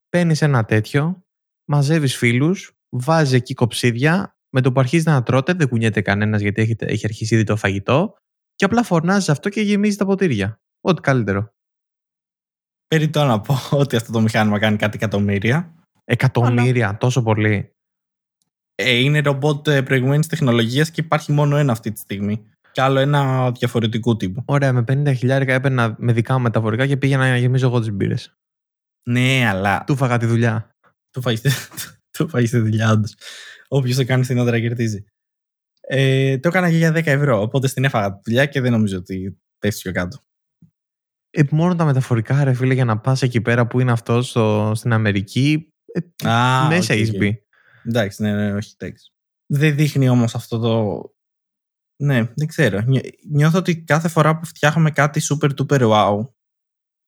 παίρνεις ένα τέτοιο, μαζεύεις φίλους, βάζεις εκεί κοψίδια, με το που αρχίζει να τρώτε, δεν κουνιέται κανένας γιατί έχει, έχει αρχίσει ήδη το φαγητό, και απλά φορνάζει αυτό και γεμίζει τα ποτήρια. Ό,τι καλύτερο. Περιτώ να πω (laughs) ότι αυτό το μηχάνημα κάνει κάτι εκατομμύρια. Εκατομμύρια, τόσο πολύ. Ε, είναι ρομπότ ε, προηγουμένης τεχνολογίας και υπάρχει μόνο ένα αυτή τη στιγμή. Και άλλο ένα διαφορετικού τύπου. Ωραία, με 50 χιλιάρικα έπαιρνα με δικά μου μεταφορικά και πήγαινα να γεμίζω εγώ τις μπύρες. Ναι, αλλά. Του 'φαγα τη δουλειά. Του 'φαγες (laughs) του 'φαγες τη δουλειά, όντως. Όποιος το κάνει φθηνότερα κερδίζει. Ε, το έκανα και για 10 ευρώ. Οπότε σ' την έφαγα τη δουλειά και δεν νομίζω ότι πέφτει πιο κάτω. Ε, μόνο τα μεταφορικά, ρε φίλε, για να πας εκεί πέρα που είναι αυτός στο, στην Αμερική. Ε, Α, μέσα οκ, έχεις οκ. μπει. Εντάξει, ναι, ναι, όχι, εντάξει. Δεν δείχνει όμως αυτό το. Ναι, δεν ξέρω. Νιώ- Νιώθω ότι κάθε φορά που φτιάχνουμε κάτι super duper wow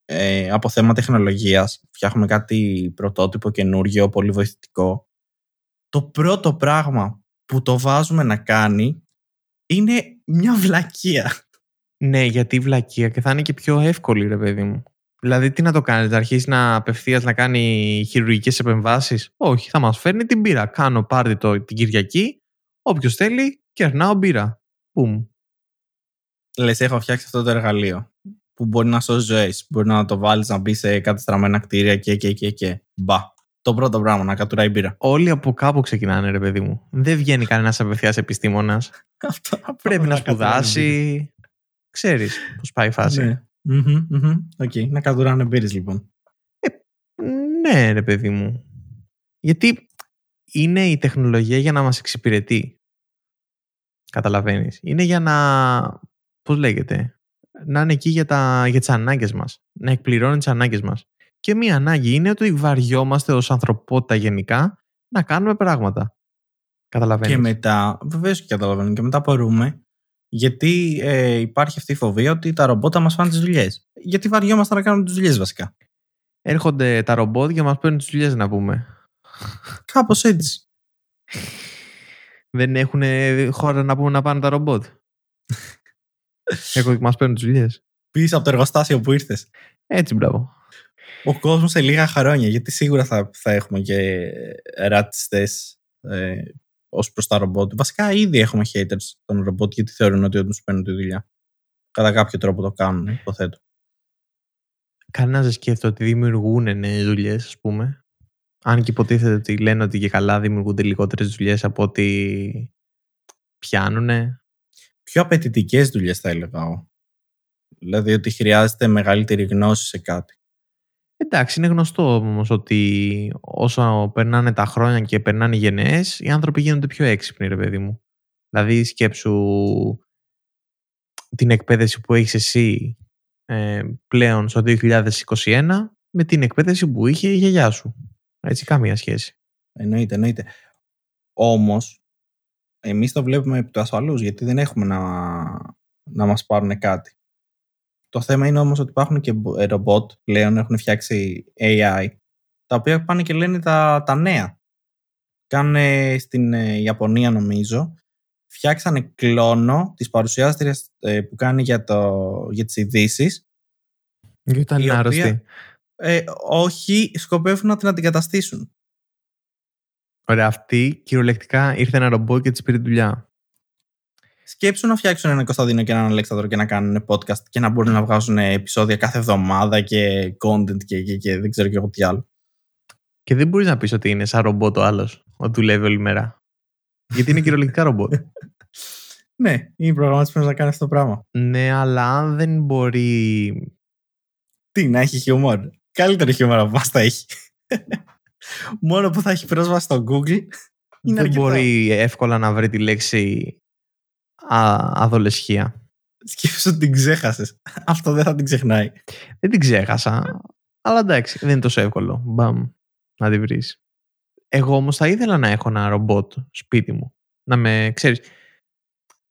ε, από θέμα τεχνολογίας, φτιάχνουμε κάτι πρωτότυπο, καινούργιο, πολύ βοηθητικό, το πρώτο πράγμα που το βάζουμε να κάνει είναι μια βλακεία. Ναι, γιατί η βλακεία και θα είναι και πιο εύκολη, ρε παιδί μου. Δηλαδή, τι να το κάνεις, να αρχίσεις να απευθείας να κάνει χειρουργικές επεμβάσεις; Όχι, θα μας φέρνει την μπύρα. Κάνω πάρτι το, την Κυριακή. Όποιος θέλει, κερνάω μπύρα. Πουμ. Λες, έχω φτιάξει αυτό το εργαλείο που μπορεί να σώσει ζωές, μπορεί να το βάλεις να μπει σε κατεστραμμένα κτίρια και και και και. Μπα. Το πρώτο πράγμα, να κατουράει μπύρα. Όλοι από κάπου ξεκινάνε, ρε παιδί μου. Δεν βγαίνει κανένας απευθείας επιστήμονας. (laughs) Αυτό Πρέπει να κατουράει μπύρα. σπουδάσει. Ξέρεις πώς πάει η φάση. Ναι. Μμμ, μμμ. Οκ, να κατουράνε μπύρες λοιπόν. Ναι, ρε παιδί μου. Γιατί είναι η τεχνολογία για να μας εξυπηρετεί. Καταλαβαίνεις. Είναι για να... Πώς λέγεται. Να είναι εκεί για, τα, για τις ανάγκες μας. Να εκπληρώνει τις ανάγκες μας. Και μία ανάγκη είναι ότι βαριόμαστε ως ανθρωπότητα γενικά να κάνουμε πράγματα. Καταλαβαίνεις. Και μετά, βεβαίως και καταλαβαίνω, και μετά μπορούμε, γιατί ε, υπάρχει αυτή η φοβία ότι τα ρομπότα μας φάνε τις δουλειές. Γιατί βαριόμαστε να κάνουμε τις δουλειές βασικά. Έρχονται τα ρομπότ και μας παίρνουν τις δουλειές να πούμε. Κάπως έτσι. Δεν έχουν χώρα να πούμε να πάνε τα ρομπότ. Έχω μας παίρνουν τις δουλειές. Πίσω από το εργοστάσιο που ήρθες. Έτσι, μπράβο. ο κόσμος σε λίγα χρόνια. Γιατί σίγουρα θα, θα έχουμε και ρατσιστέ ε, ως προς τα ρομπότ. Βασικά ήδη έχουμε haters των ρομπότ γιατί θεωρούν ότι τους παίρνουν τη δουλειά. Κατά κάποιο τρόπο το κάνουν, υποθέτω. Κανένα δεν σκέφτεται ότι δημιουργούν νέες δουλειές, ας πούμε. Αν και υποτίθεται ότι λένε ότι και καλά δημιουργούνται λιγότερες δουλειές από ότι πιάνουν. Πιο απαιτητικές δουλειές θα έλεγα εγώ. Δηλαδή ότι χρειάζεται μεγαλύτερη γνώση σε κάτι. Εντάξει, είναι γνωστό όμως ότι όσο περνάνε τα χρόνια και περνάνε οι γενναίες, οι άνθρωποι γίνονται πιο έξυπνοι, ρε παιδί μου. Δηλαδή, σκέψου την εκπαίδευση που έχεις εσύ ε, πλέον στο 2021 με την εκπαίδευση που είχε η γιαγιά σου. Έτσι, καμία σχέση. Εννοείται, εννοείται. Όμως, εμείς το βλέπουμε επί του ασφαλούς, γιατί δεν έχουμε να, να μας πάρουν κάτι. Το θέμα είναι όμως ότι υπάρχουν και ε, ρομπότ πλέον, έχουν φτιάξει AI, τα οποία πάνε και λένε τα, τα νέα. Κάνε στην ε, Ιαπωνία νομίζω, φτιάξανε κλόνο της παρουσιάστριας ε, που κάνει για, το, για τις ειδήσει. Γιατί ήταν Η οποία- άρρωστη. Ε, όχι, σκοπεύουν να την αντικαταστήσουν. Ωραία, αυτή κυριολεκτικά ήρθε ένα ρομπό και της πήρε δουλειά. Σκέψου να φτιάξουν έναν Κωνσταντίνο και έναν Αλέξανδρο και να κάνουν podcast και να μπορούν να βγάζουν επεισόδια κάθε εβδομάδα και content και, και, και δεν ξέρω και εγώ τι άλλο. Και δεν μπορείς να πεις ότι είναι σαν ρομπότ ο άλλος, ότι δουλεύει όλη μέρα. Γιατί είναι κυριολεκτικά ρομπότ. (laughs) ναι, είναι προγραμματισμένος να κάνει αυτό το πράγμα. Ναι, αλλά αν δεν μπορεί. Τι, να έχει χιούμορ. Καλύτερο χιούμορ από μας θα έχει. (laughs) Μόνο που θα έχει πρόσβαση στο Google. δεν μπορεί εύκολα να βρει τη λέξη αδολεσχία. Σκέφτεσαι ότι την ξέχασες. Αυτό δεν θα την ξεχνάει. Δεν την ξέχασα. Αλλά εντάξει, δεν είναι τόσο εύκολο. Μπαμ, να τη βρεις. Εγώ όμως θα ήθελα να έχω ένα ρομπότ σπίτι μου. Να με, ξέρεις,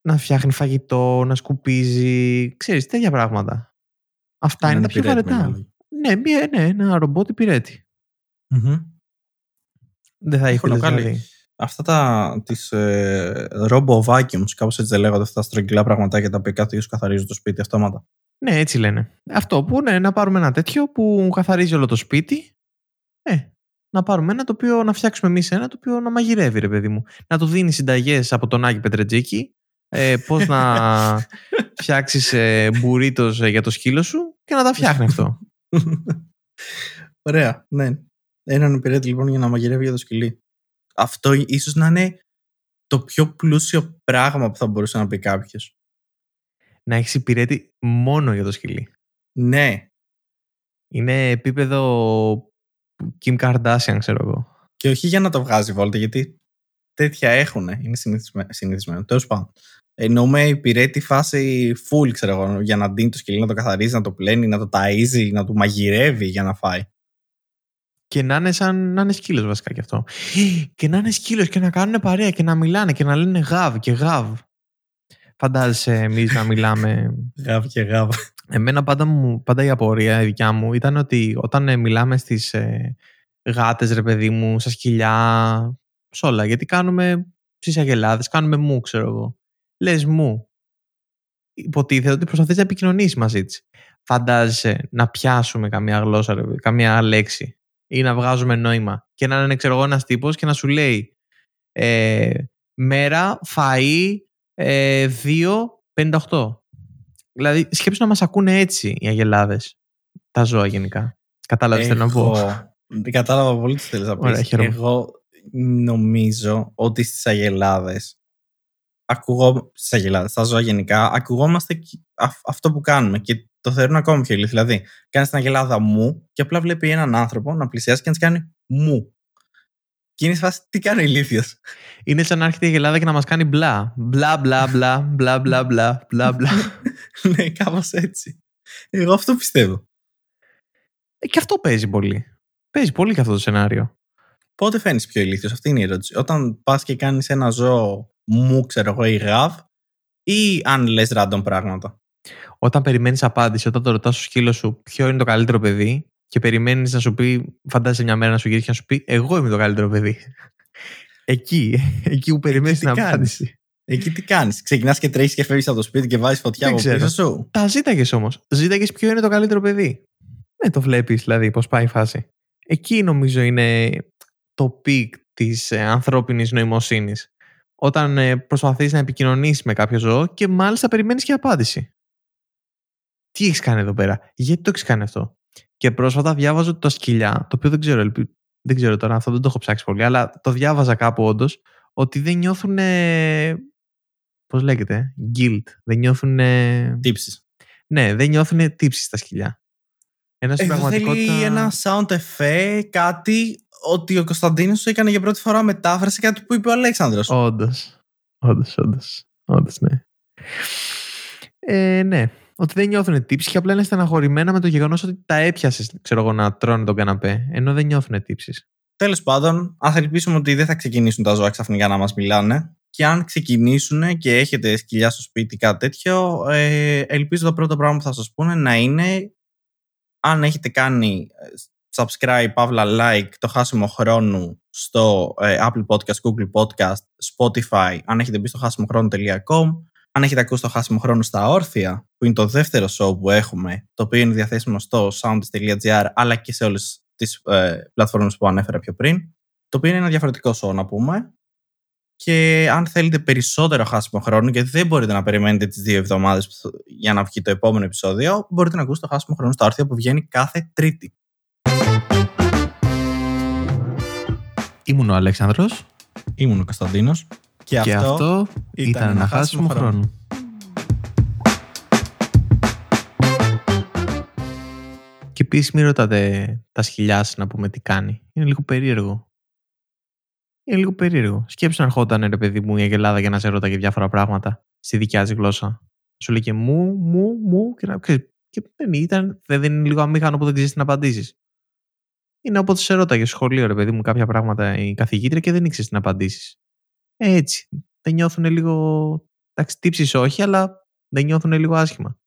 να φτιάχνει φαγητό, να σκουπίζει, ξέρεις, τέτοια πράγματα. Αυτά είναι, τα πιο βαρετά. Ναι, ναι, ένα ρομπότ υπηρέτη. Mm-hmm. Δεν θα ήθελα δηλαδή αυτά τα τις ε, robo vacuums, κάπως έτσι δεν λέγονται αυτά τα στρογγυλά πραγματάκια τα οποία κάθε καθαρίζουν το σπίτι αυτόματα. Ναι, έτσι λένε. Αυτό που είναι να πάρουμε ένα τέτοιο που καθαρίζει όλο το σπίτι. Ε, να πάρουμε ένα το οποίο να φτιάξουμε εμείς ένα το οποίο να μαγειρεύει, ρε παιδί μου. Να του δίνει συνταγές από τον Άγιο Πετρετζίκη, ε, πώς να (laughs) φτιάξεις ε, ε, για το σκύλο σου και να τα φτιάχνει αυτό. (laughs) Ωραία, ναι. Έναν υπηρέτη λοιπόν για να μαγειρεύει για το σκυλί αυτό ίσως να είναι το πιο πλούσιο πράγμα που θα μπορούσε να πει κάποιος. Να έχεις υπηρέτη μόνο για το σκυλί. Ναι. Είναι επίπεδο Kim Kardashian, ξέρω εγώ. Και όχι για να το βγάζει βόλτα, γιατί τέτοια έχουν. Είναι συνηθισμένο. Τέλος πάντων. Εννοούμε υπηρέτη φάση full, ξέρω εγώ, για να δίνει το σκυλί, να το καθαρίζει, να το πλένει, να το ταΐζει, να το μαγειρεύει για να φάει. Και να είναι σαν να είναι σκύλος βασικά κι αυτό. Και να είναι σκύλος και να κάνουν παρέα και να μιλάνε και να λένε γαβ και γαβ. Φαντάζεσαι εμείς να μιλάμε. (laughs) γαβ και γαβ. Εμένα πάντα, μου, πάντα η απορία η δικιά μου ήταν ότι όταν ε, μιλάμε στις ε, γάτες, ρε παιδί μου, στα σκυλιά, σε όλα. Γιατί κάνουμε στι αγελάδε, κάνουμε μου, ξέρω εγώ. Λες μου. Υποτίθεται ότι προσπαθείς να επικοινωνήσεις μαζί της. Φαντάζεσαι να πιάσουμε καμία γλώσσα, ρε, καμία λέξη ή να βγάζουμε νόημα. Και να είναι, ξέρω εγώ, ένας τύπος και να σου λέει ε, μέρα, φαΐ, ε, 2, Δηλαδή, σκέψου να μας ακούνε έτσι οι αγελάδες. Τα ζώα γενικά. Κατάλαβες τι να πω. Κατάλαβα πολύ τι θέλεις να πεις. Εγώ νομίζω ότι στις αγελάδες. Ακούγω στι αγελάδε, στα ζώα γενικά, ακουγόμαστε αυτό που κάνουμε. Και το θεωρούν ακόμα πιο ηλίθιο. Δηλαδή, κάνεις την αγελάδα μου και απλά βλέπει έναν άνθρωπο να πλησιάσει και να της κάνει μου. Και είναι φάση, τι κάνει ο ηλίθιος. Είναι σαν να έρχεται η αγελάδα και να μας κάνει μπλα. Μπλα, μπλα, μπλα, μπλα, μπλα, μπλα, μπλα, μπλα. (laughs) ναι, κάπως έτσι. Εγώ αυτό πιστεύω. Ε, και αυτό παίζει πολύ. Παίζει πολύ και αυτό το σενάριο. Πότε φαίνεις πιο ηλίθιος, αυτή είναι η ερώτηση. Όταν πας και κάνεις ένα ζώο μου, ξέρω εγώ, ή γαβ, ή αν λες random πράγματα όταν περιμένεις απάντηση, όταν το ρωτάς στο σκύλο σου ποιο είναι το καλύτερο παιδί και περιμένεις να σου πει, φαντάζεσαι μια μέρα να σου γυρίσει και να σου πει Εγώ είμαι το καλύτερο παιδί. (laughs) Εκεί, εκεί που περιμένεις την απάντηση. Εκεί τι κάνεις; Ξεκινάς και τρέχεις και φεύγεις από το σπίτι και βάζεις φωτιά από πίσω σου; Τα ζήταγες όμως. Ζήταγες ποιο είναι το καλύτερο παιδί. Δεν το βλέπεις δηλαδή πώς πάει η φάση. Εκεί νομίζω είναι το peak της ε, ανθρώπινης νοημοσύνης. Όταν ε, προσπαθείς να επικοινωνήσεις με κάποιο ζώο και μάλιστα περιμένεις και απάντηση τι έχεις κάνει εδώ πέρα, γιατί το έχεις κάνει αυτό; Και πρόσφατα διάβαζα τα σκυλιά, το οποίο δεν ξέρω, δεν ξέρω τώρα, αυτό δεν το έχω ψάξει πολύ, αλλά το διάβαζα κάπου όντως, ότι δεν νιώθουν. Πώς λέγεται, guilt. Δεν νιώθουν. Τύψεις. Ναι, δεν νιώθουν τύψεις στα σκυλιά. Ένας ε, πραγματικότητα... Θέλει ένα sound effect, κάτι ότι ο Κωνσταντίνος σου έκανε για πρώτη φορά μετάφραση κάτι που είπε ο Αλέξανδρος. Όντως. Όντως, όντως. Όντως, ναι. Ε, ναι ότι δεν νιώθουν τύψεις και απλά είναι στεναχωρημένα με το γεγονός ότι τα έπιασες, ξέρω εγώ, να τρώνε τον καναπέ, ενώ δεν νιώθουν τύψεις. Τέλος πάντων, α ελπίσουμε ότι δεν θα ξεκινήσουν τα ζώα ξαφνικά να μας μιλάνε. Και αν ξεκινήσουν και έχετε σκυλιά στο σπίτι, κάτι τέτοιο, ε, ελπίζω το πρώτο πράγμα που θα σας πούνε να είναι αν έχετε κάνει ε, subscribe, παύλα like, το χάσιμο χρόνου στο ε, Apple Podcast, Google Podcast, Spotify, αν έχετε μπει στο χάσιμοχρόνο.com αν έχετε ακούσει το χάσιμο χρόνο στα όρθια, που είναι το δεύτερο show που έχουμε, το οποίο είναι διαθέσιμο στο sound.gr αλλά και σε όλες τις ε, πλατφόρμες που ανέφερα πιο πριν, το οποίο είναι ένα διαφορετικό show να πούμε. Και αν θέλετε περισσότερο χάσιμο χρόνο, γιατί δεν μπορείτε να περιμένετε τις δύο εβδομάδες για να βγει το επόμενο επεισόδιο, μπορείτε να ακούσετε το χάσιμο χρόνο στο άρθρο που βγαίνει κάθε Τρίτη. Ήμουν ο Αλέξανδρος. Ήμουν ο Κωνσταντίνος. Και, Και, αυτό, αυτό ήταν ένα χάσιμο χρόνο. Και επίσης μην ρωτάτε τα σκυλιά σας να πούμε τι κάνει. Είναι λίγο περίεργο. Είναι λίγο περίεργο. Σκέψου να ερχόταν ρε παιδί μου η Αγελάδα για να σε ρώτα και διάφορα πράγματα στη δικιά της γλώσσα. Σου λέει και μου, μου, μου και να ξέρεις, Και δεν ήταν, δεν είναι λίγο αμήχανο που δεν ξέρεις να απαντήσεις. Είναι όποτε σε ρώταγε στο σχολείο, ρε παιδί μου, κάποια πράγματα η καθηγήτρια και δεν ήξερε να απαντήσεις. Έτσι. Δεν νιώθουν λίγο. Εντάξει, τύψεις όχι, αλλά δεν νιώθουν λίγο άσχημα.